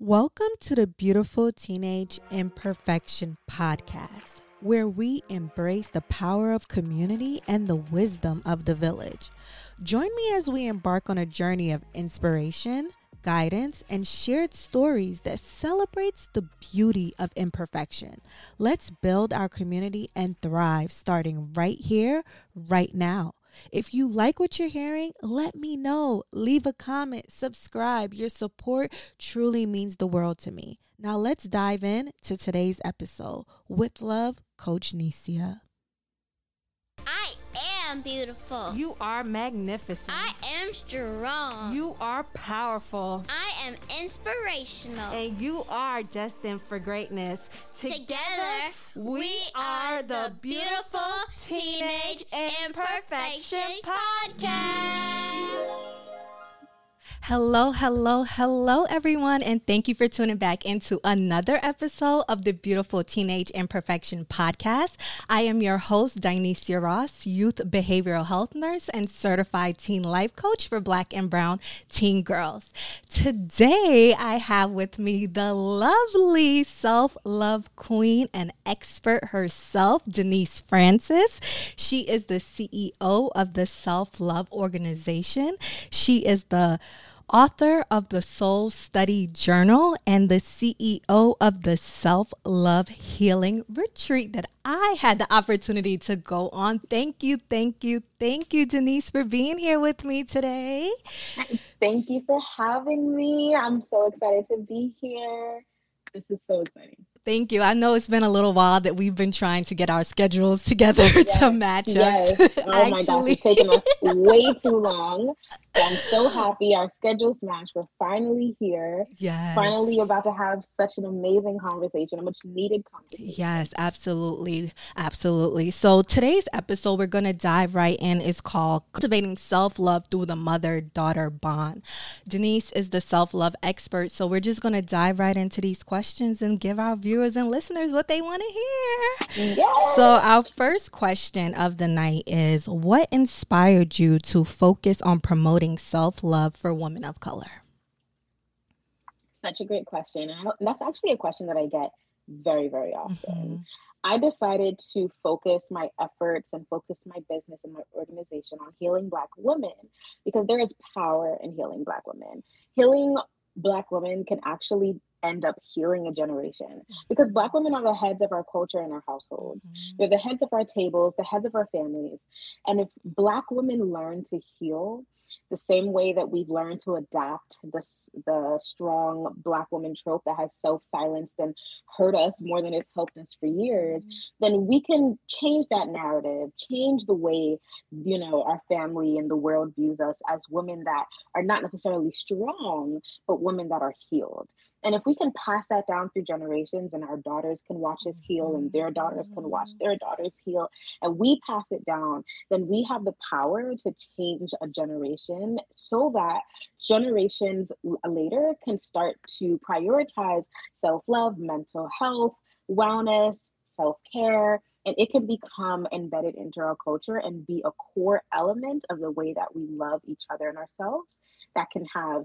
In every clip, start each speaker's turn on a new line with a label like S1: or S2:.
S1: Welcome to the Beautiful Teenage Imperfection Podcast, where we embrace the power of community and the wisdom of the village. Join me as we embark on a journey of inspiration, guidance, and shared stories that celebrates the beauty of imperfection. Let's build our community and thrive starting right here, right now. If you like what you're hearing, let me know. Leave a comment, subscribe. Your support truly means the world to me. Now let's dive in to today's episode. With love, Coach Nysia.
S2: I am beautiful.
S1: You are magnificent.
S2: I am strong.
S1: You are powerful.
S2: I am inspirational.
S1: And you are destined for greatness.
S2: Together, we are the Beautiful Teenage Imperfection Podcast.
S1: Hello, hello, hello, everyone, and thank you for tuning back into another episode of the Beautiful Teenage Imperfection Podcast. I am your host, Dionysia Ross, youth behavioral health nurse and certified teen life coach for Black and Brown teen girls. Today, I have with me the lovely self love queen and expert herself, Denise Francis. She is the CEO of the Self Love Organization. She is the author of the Soul Study Journal and the CEO of the Self Love Healing Retreat that I had the opportunity to go on. Thank you, thank you, thank you, Denise, for being here with me today.
S3: Thank you for having me. I'm so excited to be here. This is so exciting.
S1: Thank you. I know it's been a little while that we've been trying to get our schedules together yes. to match
S3: yes.
S1: up.
S3: Oh Actually. my gosh, it's taken us way too long. I'm so happy our schedules match. We're finally here.
S1: Yes.
S3: Finally about to have such an amazing conversation, a much needed conversation.
S1: Yes, absolutely. Absolutely. So today's episode we're going to dive right in is called Cultivating Self-Love Through the Mother-Daughter Bond. Denise is the self-love expert, so we're just going to dive right into these questions and give our viewers and listeners what they want to hear.
S3: Yes.
S1: So our first question of the night is what inspired you to focus on promoting promoting self love for women of color?
S3: Such a great question. And that's actually a question that I get very, very often. Mm-hmm. I decided to focus my efforts and focus my business and my organization on healing Black women because there is power in healing Black women. Healing Black women can actually end up healing a generation because Black women are the heads of our culture and our households. Mm-hmm. They're the heads of our tables, the heads of our families. And if Black women learn to heal, the same way that we've learned to adapt this the strong black woman trope that has self-silenced and hurt us more than it's helped us for years mm-hmm. then we can change that narrative change the way you know our family and the world views us as women that are not necessarily strong but women that are healed and if we can pass that down through generations and our daughters can watch us heal and their daughters can watch mm-hmm. their daughters heal and we pass it down, then we have the power to change a generation so that generations later can start to prioritize self love, mental health, wellness, self care, and it can become embedded into our culture and be a core element of the way that we love each other and ourselves that can have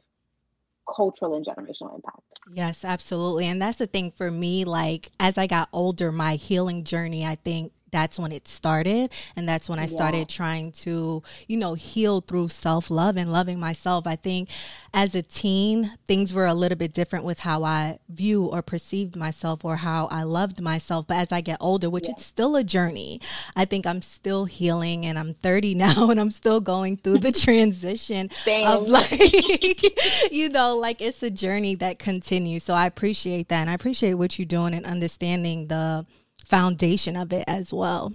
S3: cultural and generational impact.
S1: Yes, absolutely. And that's the thing for me, like as I got older, my healing journey, I think that's when it started and that's when i started yeah. trying to you know heal through self-love and loving myself i think as a teen things were a little bit different with how i view or perceived myself or how i loved myself but as i get older which yeah. it's still a journey i think i'm still healing and i'm 30 now and i'm still going through the transition of like you know like it's a journey that continues so i appreciate that and i appreciate what you're doing and understanding the foundation of it as well.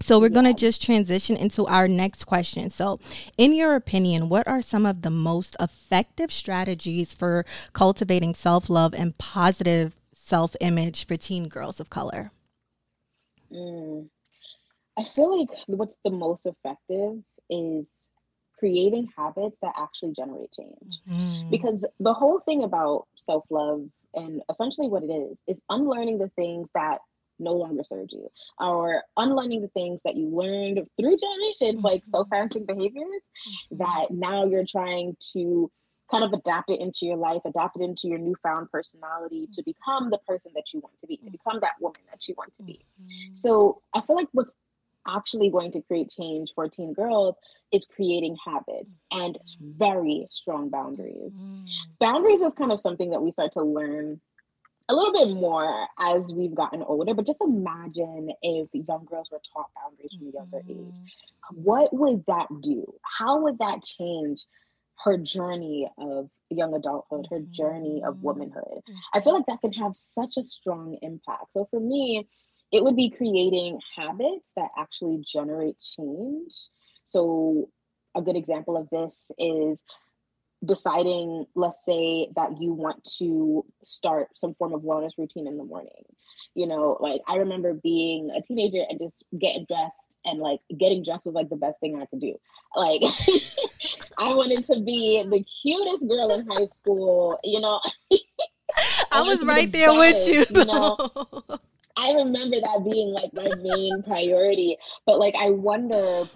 S1: So we're going to just transition into our next question. So, in your opinion, what are some of the most effective strategies for cultivating self-love and positive self-image for teen girls of color?
S3: Mm. I feel like what's the most effective is creating habits that actually generate change. Mm-hmm. Because the whole thing about self-love and essentially what it is is unlearning the things that no longer serves you or unlearning the things that you learned through generations like mm-hmm. self-silencing behaviors mm-hmm. that now you're trying to kind of adapt it into your life, adapt it into your newfound personality to become the person that you want to be, to become that woman that you want to be. Mm-hmm. So I feel like what's actually going to create change for teen girls is creating habits and very strong boundaries. Boundaries is kind of something that we start to learn a little bit more as we've gotten older, but just imagine if young girls were taught boundaries from a younger mm-hmm. age. What would that do? How would that change her journey of young adulthood, her journey of womanhood? Mm-hmm. I feel like that can have such a strong impact. So for me, it would be creating habits that actually generate change. So, a good example of this is deciding, let's say, that you want to start some form of wellness routine in the morning. You know, like I remember being a teenager and just getting dressed, and like getting dressed was like the best thing I could do. Like, I wanted to be the cutest girl in high school, you know.
S1: I, I was right the there with you. you know?
S3: I remember that being like my main priority. But like, I wonder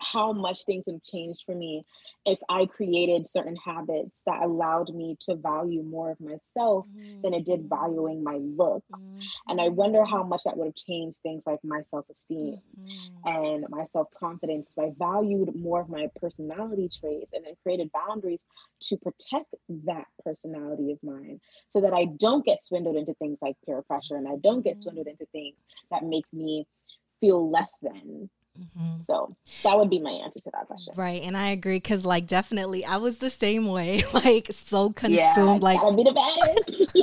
S3: how much things have changed for me if I created certain habits that allowed me to value more of myself mm-hmm. than it did valuing my looks. Mm-hmm. And I wonder how much that would have changed things like my self esteem mm-hmm. and my self confidence if I valued more of my personality traits and then created boundaries to protect that personality of mine so that I don't get swindled into things like peer pressure and I don't get swindled mm-hmm. into things that make me feel less than Mm-hmm. So that would be my answer to that question.
S1: Right. And I agree because, like, definitely I was the same way, like, so consumed. Yeah, like,
S3: be the best.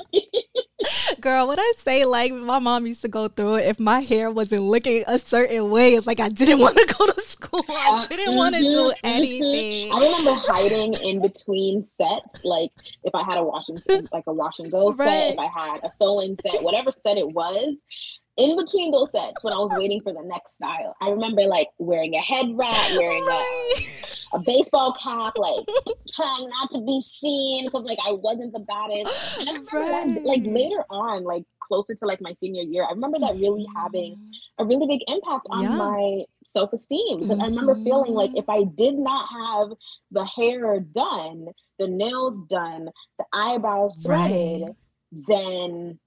S1: Girl, what I say, like, my mom used to go through it. If my hair wasn't looking a certain way, it's like I didn't want to go to school. I didn't mm-hmm, want to do mm-hmm. anything.
S3: I remember hiding in between sets. Like, if I had a washing, like a wash and go right. set, if I had a sewing set, whatever set it was, in between those sets when I was waiting for the next style. I remember like wearing a head wrap, wearing a, a baseball cap, like trying not to be seen because like I wasn't the baddest. And I remember right. that like later on, like closer to like my senior year, I remember that really having mm-hmm. a really big impact on yeah. my self esteem because mm-hmm. I remember feeling like mm-hmm. if I did not have the hair done, the nails done, the eyebrows threaded, right. then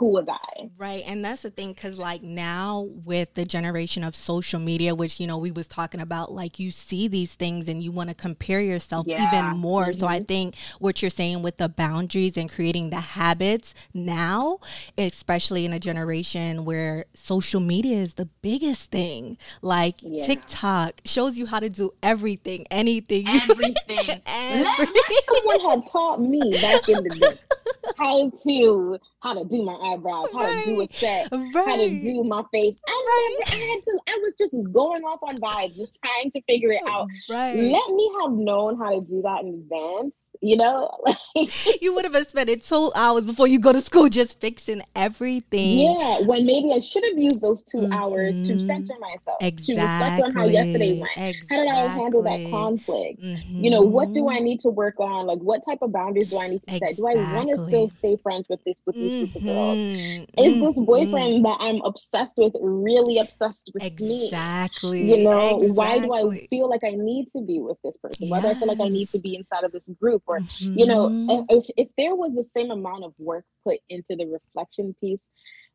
S3: who was I?
S1: Right. And that's the thing cuz like now with the generation of social media which you know we was talking about like you see these things and you want to compare yourself yeah. even more. Mm-hmm. So I mm-hmm. think what you're saying with the boundaries and creating the habits now, especially in a generation where social media is the biggest thing. Like yeah. TikTok shows you how to do everything, anything.
S3: Everything. everything. Someone had taught me back in the day how to how to do my eyebrows, how right. to do a set, right. how to do my face. I right. never had to. I was just going off on vibes, just trying to figure it out. Right. Let me have known how to do that in advance. You know,
S1: you would have spent two hours before you go to school just fixing everything.
S3: Yeah, when maybe I should have used those 2 mm-hmm. hours to mm-hmm. center myself, exactly. to reflect on how yesterday went. Exactly. How did I handle that conflict? Mm-hmm. You know, what do I mm-hmm. need to work on? Like, what type of boundaries do I need to exactly. set? Do I want to still stay friends with this with these group of girls? Mm-hmm. Is this boyfriend that I'm obsessed with really obsessed with
S1: exactly.
S3: me?
S1: Exactly.
S3: You know, exactly. why do I feel like I need to be with this person? Yes. Why do I feel like I need to be inside of this group? Or, mm-hmm. you know, mm-hmm. if, if there was the same amount of work put into the reflection piece,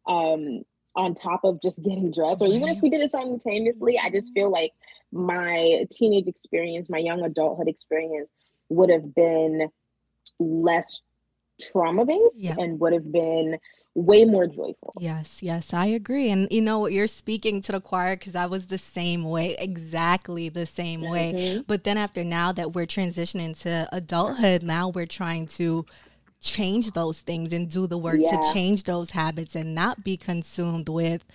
S3: um, on top of just getting dressed, or even if we did it simultaneously, I just feel like my teenage experience, my young adulthood experience would have been less trauma based yep. and would have been way more joyful.
S1: Yes, yes, I agree. And you know, you're speaking to the choir because I was the same way, exactly the same mm-hmm. way. But then after now that we're transitioning to adulthood, now we're trying to change those things and do the work yeah. to change those habits and not be consumed with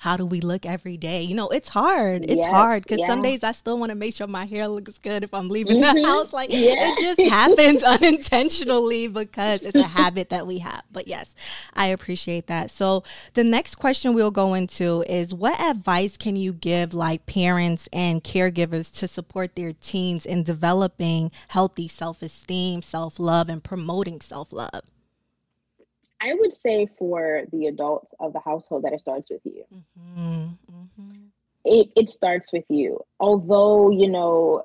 S1: how do we look every day? You know, it's hard. It's yes, hard because yeah. some days I still want to make sure my hair looks good if I'm leaving mm-hmm. the house. Like it just happens unintentionally because it's a habit that we have. But yes, I appreciate that. So the next question we'll go into is what advice can you give like parents and caregivers to support their teens in developing healthy self-esteem, self-love, and promoting self-love?
S3: I would say for the adults of the household that it starts with you. Mm-hmm. Mm-hmm. It it starts with you. Although you know,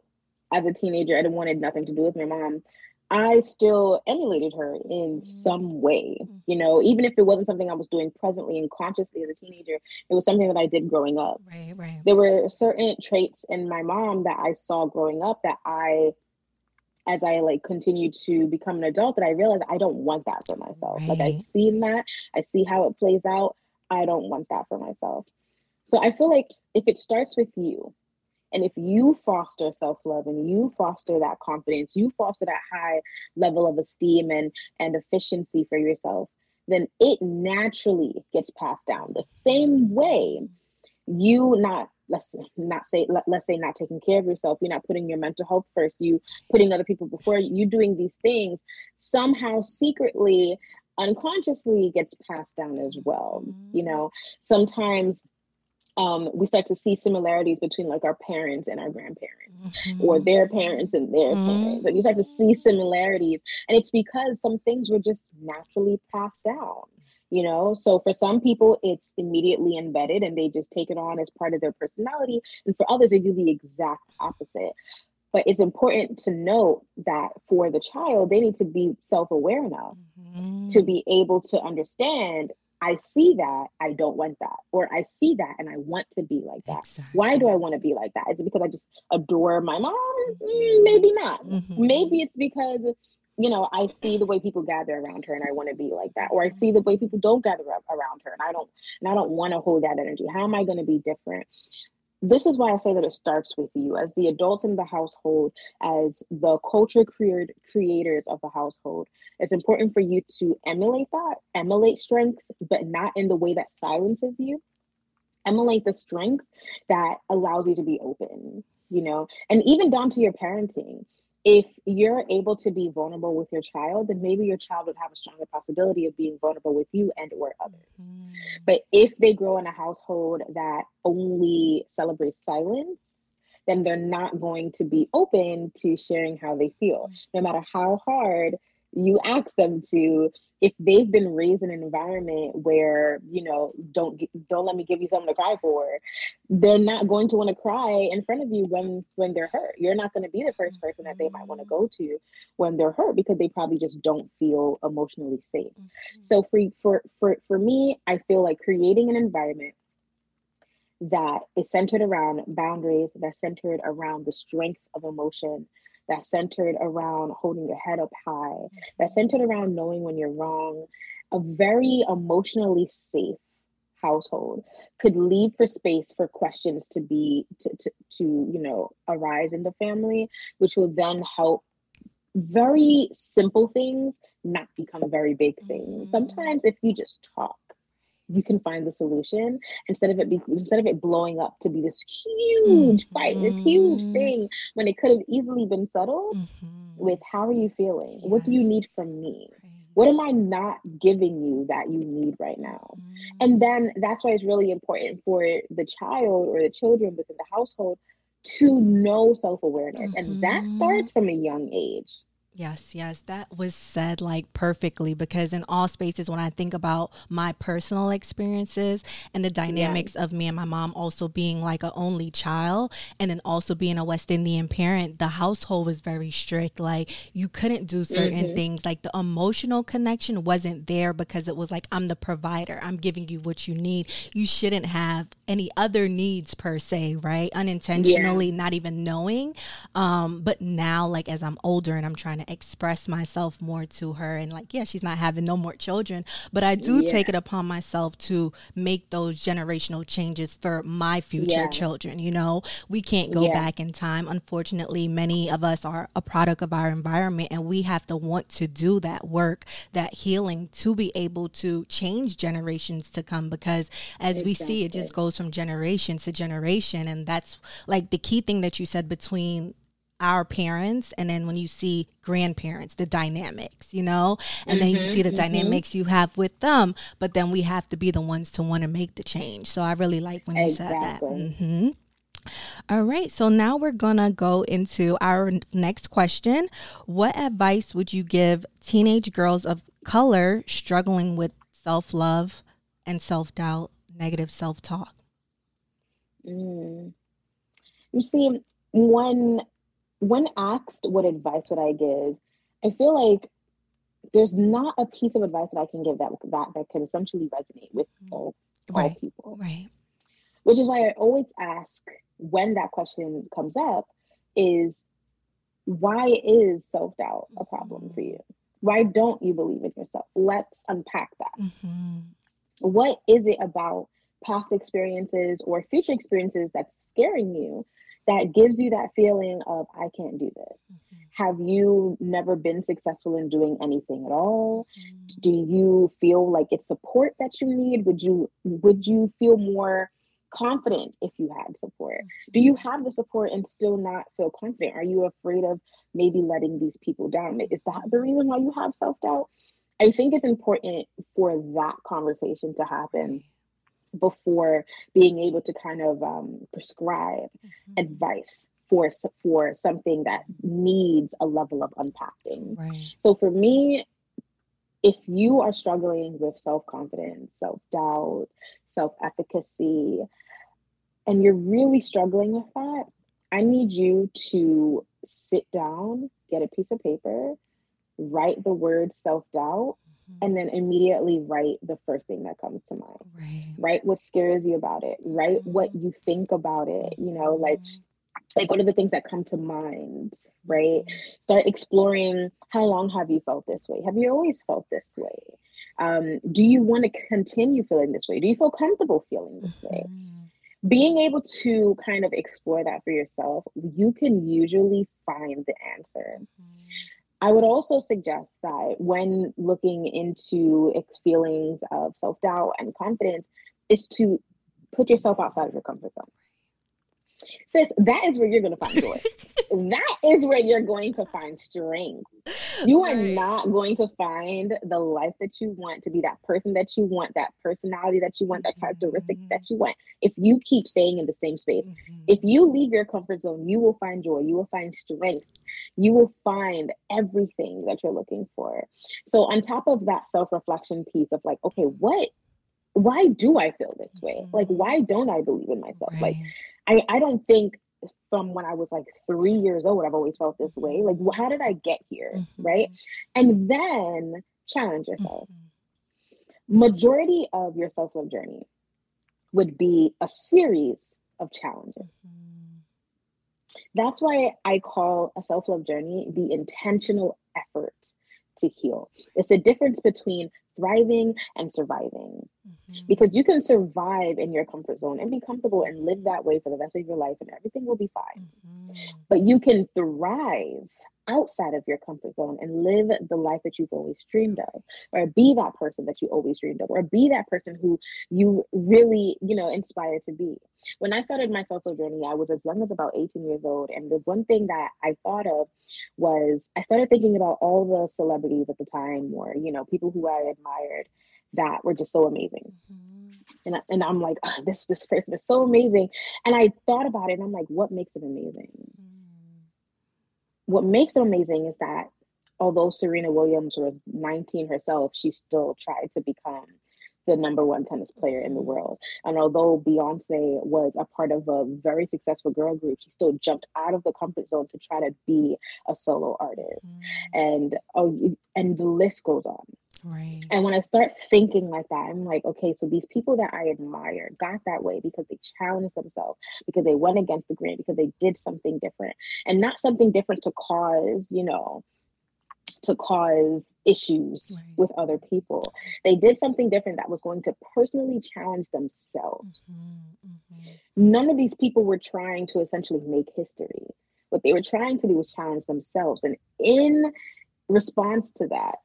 S3: as a teenager, I didn't wanted nothing to do with my mom. I still emulated her in some way, mm-hmm. you know, even if it wasn't something I was doing presently and consciously as a teenager, it was something that I did growing up.
S1: Right, right.
S3: There were certain traits in my mom that I saw growing up that I as I like continue to become an adult that I realized I don't want that for myself. Right. Like I've seen that, I see how it plays out. I don't want that for myself. So I feel like if it starts with you, and if you foster self love and you foster that confidence, you foster that high level of esteem and, and efficiency for yourself, then it naturally gets passed down the same way you not let's not say let, let's say not taking care of yourself you're not putting your mental health first you putting other people before you doing these things somehow secretly unconsciously gets passed down as well you mm. know sometimes um, we start to see similarities between like our parents and our grandparents mm-hmm. or their parents and their mm-hmm. parents and you start to see similarities and it's because some things were just naturally passed down you know so for some people it's immediately embedded and they just take it on as part of their personality and for others they do the exact opposite but it's important to note that for the child they need to be self-aware enough mm-hmm. to be able to understand I see that, I don't want that. Or I see that and I want to be like that. Exactly. Why do I want to be like that? Is it because I just adore my mom? Mm, maybe not. Mm-hmm. Maybe it's because, you know, I see the way people gather around her and I want to be like that. Or I see the way people don't gather up around her and I don't and I don't want to hold that energy. How am I going to be different? this is why I say that it starts with you as the adults in the household, as the culture created creators of the household. It's important for you to emulate that, emulate strength, but not in the way that silences you. Emulate the strength that allows you to be open, you know, and even down to your parenting if you're able to be vulnerable with your child then maybe your child would have a stronger possibility of being vulnerable with you and or others mm. but if they grow in a household that only celebrates silence then they're not going to be open to sharing how they feel mm. no matter how hard you ask them to if they've been raised in an environment where you know don't don't let me give you something to cry for they're not going to want to cry in front of you when when they're hurt you're not going to be the first person that they might want to go to when they're hurt because they probably just don't feel emotionally safe mm-hmm. so for for for for me i feel like creating an environment that is centered around boundaries that's centered around the strength of emotion that's centered around holding your head up high, that's centered around knowing when you're wrong, a very emotionally safe household could leave for space for questions to be to, to, to you know arise in the family which will then help very simple things not become very big things mm-hmm. sometimes if you just talk you can find the solution instead of it be instead of it blowing up to be this huge mm-hmm. fight, this huge mm-hmm. thing when it could have easily been settled mm-hmm. with how are you feeling? Yes. What do you need from me? What am I not giving you that you need right now? Mm-hmm. And then that's why it's really important for the child or the children within the household to know self awareness. And that mm-hmm. starts from a young age.
S1: Yes, yes, that was said like perfectly because in all spaces, when I think about my personal experiences and the dynamics of me and my mom also being like a only child and then also being a West Indian parent, the household was very strict. Like you couldn't do certain mm-hmm. things, like the emotional connection wasn't there because it was like, I'm the provider, I'm giving you what you need. You shouldn't have any other needs per se, right? Unintentionally, yeah. not even knowing. Um, but now, like as I'm older and I'm trying to express myself more to her and like yeah she's not having no more children but i do yeah. take it upon myself to make those generational changes for my future yeah. children you know we can't go yeah. back in time unfortunately many of us are a product of our environment and we have to want to do that work that healing to be able to change generations to come because as exactly. we see it just goes from generation to generation and that's like the key thing that you said between our parents and then when you see grandparents the dynamics you know and mm-hmm, then you mm-hmm, see the mm-hmm. dynamics you have with them but then we have to be the ones to want to make the change so i really like when you exactly. said that mm-hmm. All right, so now we're gonna go into our next question. What advice would you give teenage girls of color struggling with self love and self doubt, negative self talk?
S3: Mm. You see, one when asked what advice would I give, I feel like there's not a piece of advice that I can give that that that can essentially resonate with mm-hmm. all, right. all people.
S1: Right.
S3: Which is why I always ask when that question comes up is why is self-doubt a problem for mm-hmm. you? Why don't you believe in yourself? Let's unpack that. Mm-hmm. What is it about past experiences or future experiences that's scaring you that gives you that feeling of I can't do this? Mm-hmm. Have you never been successful in doing anything at all? Mm-hmm. Do you feel like it's support that you need? Would you would you feel more confident if you had support? Do you have the support and still not feel confident? Are you afraid of maybe letting these people down? Is that the reason why you have self-doubt? I think it's important for that conversation to happen before being able to kind of um, prescribe mm-hmm. advice for for something that needs a level of unpacking. Right. So for me, if you are struggling with self confidence, self doubt, self efficacy, and you're really struggling with that, I need you to sit down, get a piece of paper, write the word self doubt, and then immediately write the first thing that comes to mind. Right. Write what scares you about it. Write mm-hmm. what you think about it. You know, like mm-hmm. like what are the things that come to mind, right? Start exploring how long have you felt this way? Have you always felt this way? Um, do you want to continue feeling this way? Do you feel comfortable feeling this way? Mm-hmm. Being able to kind of explore that for yourself, you can usually find the answer. Mm-hmm. I would also suggest that when looking into feelings of self doubt and confidence, is to put yourself outside of your comfort zone. Sis, that is where you're going to find joy. that is where you're going to find strength. You are right. not going to find the life that you want to be that person that you want, that personality that you want, that characteristic mm-hmm. that you want. If you keep staying in the same space, mm-hmm. if you leave your comfort zone, you will find joy, you will find strength, you will find everything that you're looking for. So, on top of that self reflection piece of like, okay, what why do I feel this way? Mm-hmm. Like, why don't I believe in myself? Right. Like, I, I don't think from when I was like three years old, I've always felt this way. Like, how did I get here? Mm-hmm. Right. And then challenge yourself. Mm-hmm. Majority of your self love journey would be a series of challenges. Mm-hmm. That's why I call a self love journey the intentional efforts to heal. It's the difference between thriving and surviving. Mm-hmm. Because you can survive in your comfort zone and be comfortable and live that way for the rest of your life and everything will be fine. Mm-hmm. But you can thrive outside of your comfort zone and live the life that you've always dreamed of or be that person that you always dreamed of or be that person who you really you know inspire to be when i started my self-love journey i was as young as about 18 years old and the one thing that i thought of was i started thinking about all the celebrities at the time or you know people who i admired that were just so amazing. Mm-hmm. and, and i'm like oh, this this person is so amazing. And i thought about it and i'm like what makes them amazing? Mm-hmm. What makes them amazing is that although Serena Williams was 19 herself, she still tried to become the number one tennis player in the world. And although Beyonce was a part of a very successful girl group, she still jumped out of the comfort zone to try to be a solo artist. Mm. And oh, and the list goes on.
S1: Right.
S3: And when I start thinking like that, I'm like, okay, so these people that I admire got that way because they challenged themselves, because they went against the grain, because they did something different, and not something different to cause, you know, to cause issues right. with other people. They did something different that was going to personally challenge themselves. Mm-hmm, mm-hmm. None of these people were trying to essentially make history. What they were trying to do was challenge themselves. And in response to that,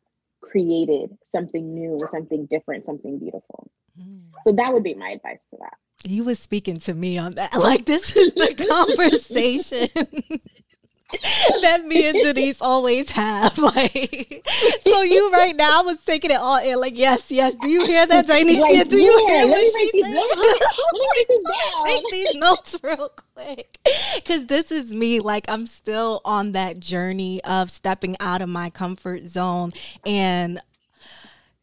S3: created something new, something different, something beautiful. Mm. So that would be my advice to that.
S1: You were speaking to me on that. Like this is the conversation. that me and Denise always have. Like, so you right now was taking it all in. Like, yes, yes. Do you hear that, Denise? Like, do you yeah, hear what she said? Take these notes real quick, because this is me. Like, I'm still on that journey of stepping out of my comfort zone and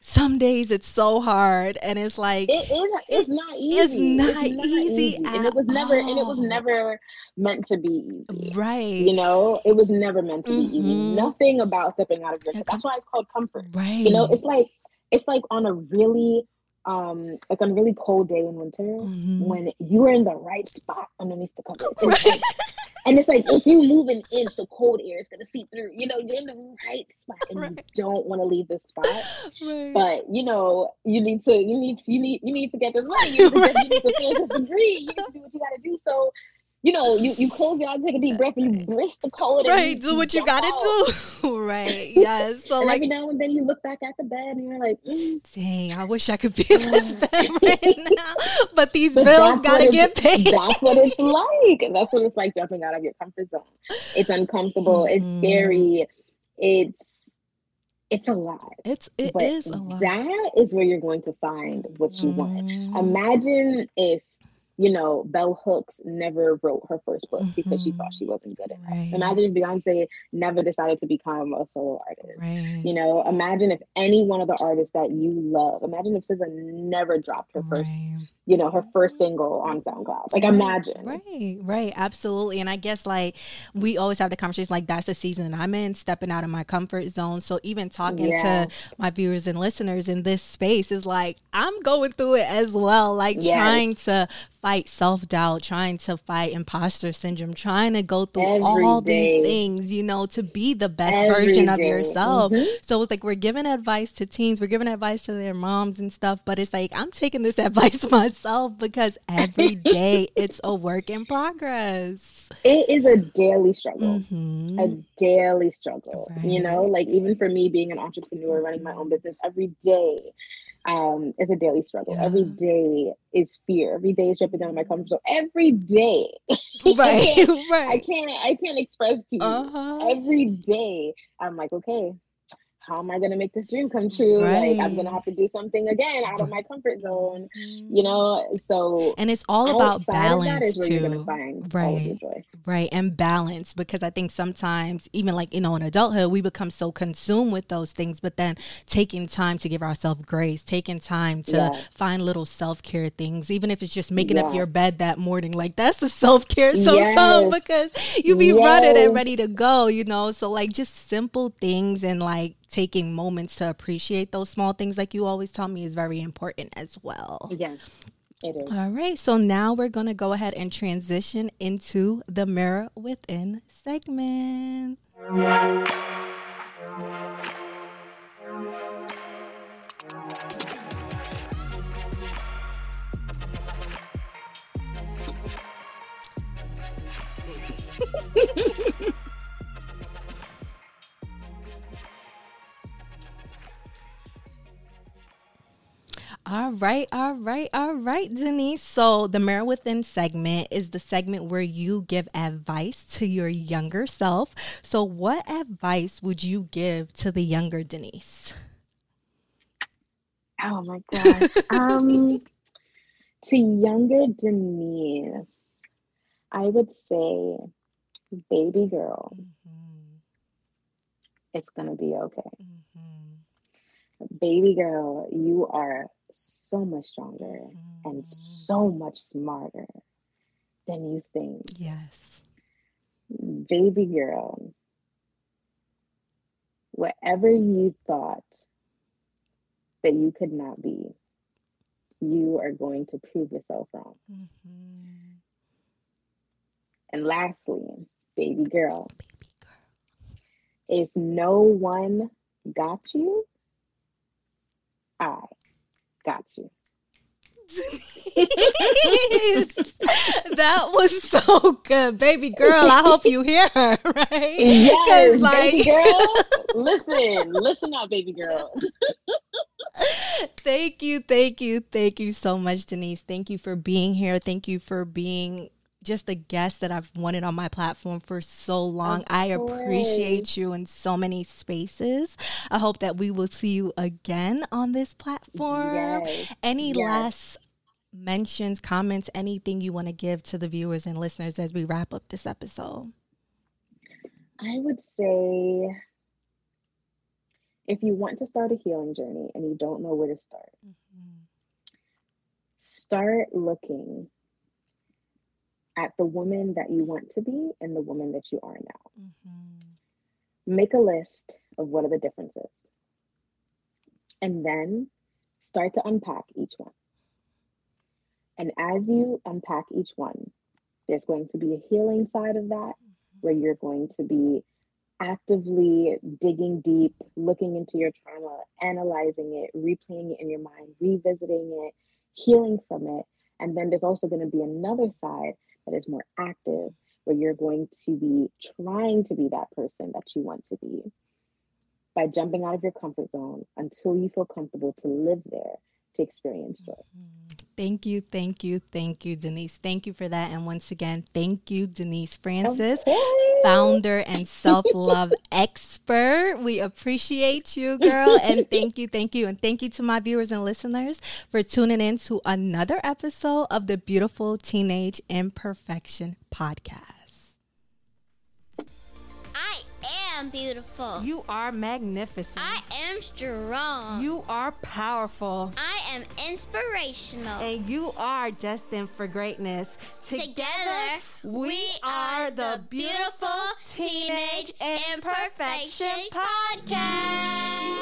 S1: some days it's so hard and it's like
S3: it is it's not easy it's
S1: not, it's not easy, easy.
S3: and it was never all. and it was never meant to be easy
S1: right
S3: you know it was never meant to mm-hmm. be easy nothing about stepping out of your that's why it's called comfort right you know it's like it's like on a really um like on a really cold day in winter mm-hmm. when you are in the right spot underneath the covers right. And it's like if you move an inch, the cold air is gonna seep through. You know, you're in the right spot and right. you don't want to leave this spot. Right. But you know, you need to you need to, you need you need to get this money. You need to, right. you need to finish this degree. You need to do what you gotta do. So you know, you, you close your eyes, take a deep breath, and you brace the cold.
S1: Right, do what you gotta do. right, yes. So like
S3: every now and then you look back at the bed and you're like, mm.
S1: dang, I wish I could be in this bed right now. But these but bills gotta get paid.
S3: That's what it's like. That's what it's like jumping out of your comfort zone. It's uncomfortable. Mm-hmm. It's scary. It's it's a lot.
S1: It's it is a lot.
S3: That is where you're going to find what you mm. want. Imagine if you know, Bell Hooks never wrote her first book mm-hmm. because she thought she mm-hmm. wasn't good enough. Right. Imagine if Beyonce never decided to become a solo artist. Right. You know, imagine if any one of the artists that you love, imagine if SZA never dropped her right. first you know, her first single on SoundCloud. Like, imagine.
S1: Right, right, absolutely. And I guess like we always have the conversation like that's the season I'm in, stepping out of my comfort zone. So even talking yeah. to my viewers and listeners in this space is like I'm going through it as well, like yes. trying to fight self doubt, trying to fight imposter syndrome, trying to go through Every all day. these things, you know, to be the best Every version day. of yourself. Mm-hmm. So it's like we're giving advice to teens, we're giving advice to their moms and stuff, but it's like I'm taking this advice myself myself because every day it's a work in progress.
S3: It is a daily struggle. Mm-hmm. A daily struggle. Right. You know, like even for me being an entrepreneur running my own business every day um, is a daily struggle. Yeah. Every day is fear. Every day is jumping down my comfort zone. Every day,
S1: right,
S3: I
S1: right.
S3: I can't, I can't express to you. Uh-huh. Every day, I'm like, okay, how am I going to make this dream come true? Right. Like I'm going to have to do something again out of my comfort zone, mm-hmm. you know? So,
S1: and it's all about balance too. right. Right. And balance because I think sometimes even like, you know, in adulthood, we become so consumed with those things, but then taking time to give ourselves grace, taking time to yes. find little self-care things, even if it's just making yes. up your bed that morning, like that's a self-care sometimes yes. because you be running and ready to go, you know? So like just simple things and like taking moments to appreciate those small things, like you always tell me, is very important as well.
S3: Yes. It is.
S1: All right, so now we're going to go ahead and transition into the Mirror Within segment. All right, all right, all right, Denise. So, the Mirror Within segment is the segment where you give advice to your younger self. So, what advice would you give to the younger Denise?
S3: Oh my gosh. um, to younger Denise, I would say, baby girl, mm-hmm. it's going to be okay. Mm-hmm. Baby girl, you are so much stronger mm. and so much smarter than you think.
S1: Yes.
S3: Baby girl, whatever you thought that you could not be, you are going to prove yourself wrong. Mm-hmm. And lastly, baby girl, baby girl, if no one got you, I got you.
S1: that was so good, baby girl. I hope you hear her, right?
S3: Yes, like... baby girl. Listen, listen up, baby girl.
S1: thank you, thank you, thank you so much, Denise. Thank you for being here. Thank you for being just a guest that I've wanted on my platform for so long. I appreciate you in so many spaces. I hope that we will see you again on this platform. Yes. Any yes. last mentions, comments, anything you want to give to the viewers and listeners as we wrap up this episode?
S3: I would say if you want to start a healing journey and you don't know where to start, mm-hmm. start looking at the woman that you want to be and the woman that you are now. Mm-hmm. Make a list of what are the differences. And then start to unpack each one. And as you unpack each one, there's going to be a healing side of that mm-hmm. where you're going to be actively digging deep, looking into your trauma, analyzing it, replaying it in your mind, revisiting it, healing from it. And then there's also going to be another side that is more active, where you're going to be trying to be that person that you want to be by jumping out of your comfort zone until you feel comfortable to live there to experience joy. Mm-hmm.
S1: Thank you, thank you, thank you, Denise. Thank you for that. And once again, thank you, Denise Francis, okay. founder and self love expert. We appreciate you, girl. And thank you, thank you. And thank you to my viewers and listeners for tuning in to another episode of the Beautiful Teenage Imperfection Podcast
S2: am beautiful.
S1: You are magnificent.
S2: I am strong.
S1: You are powerful.
S2: I am inspirational.
S1: And you are destined for greatness.
S2: Together, Together we are the Beautiful Teenage Imperfection Podcast.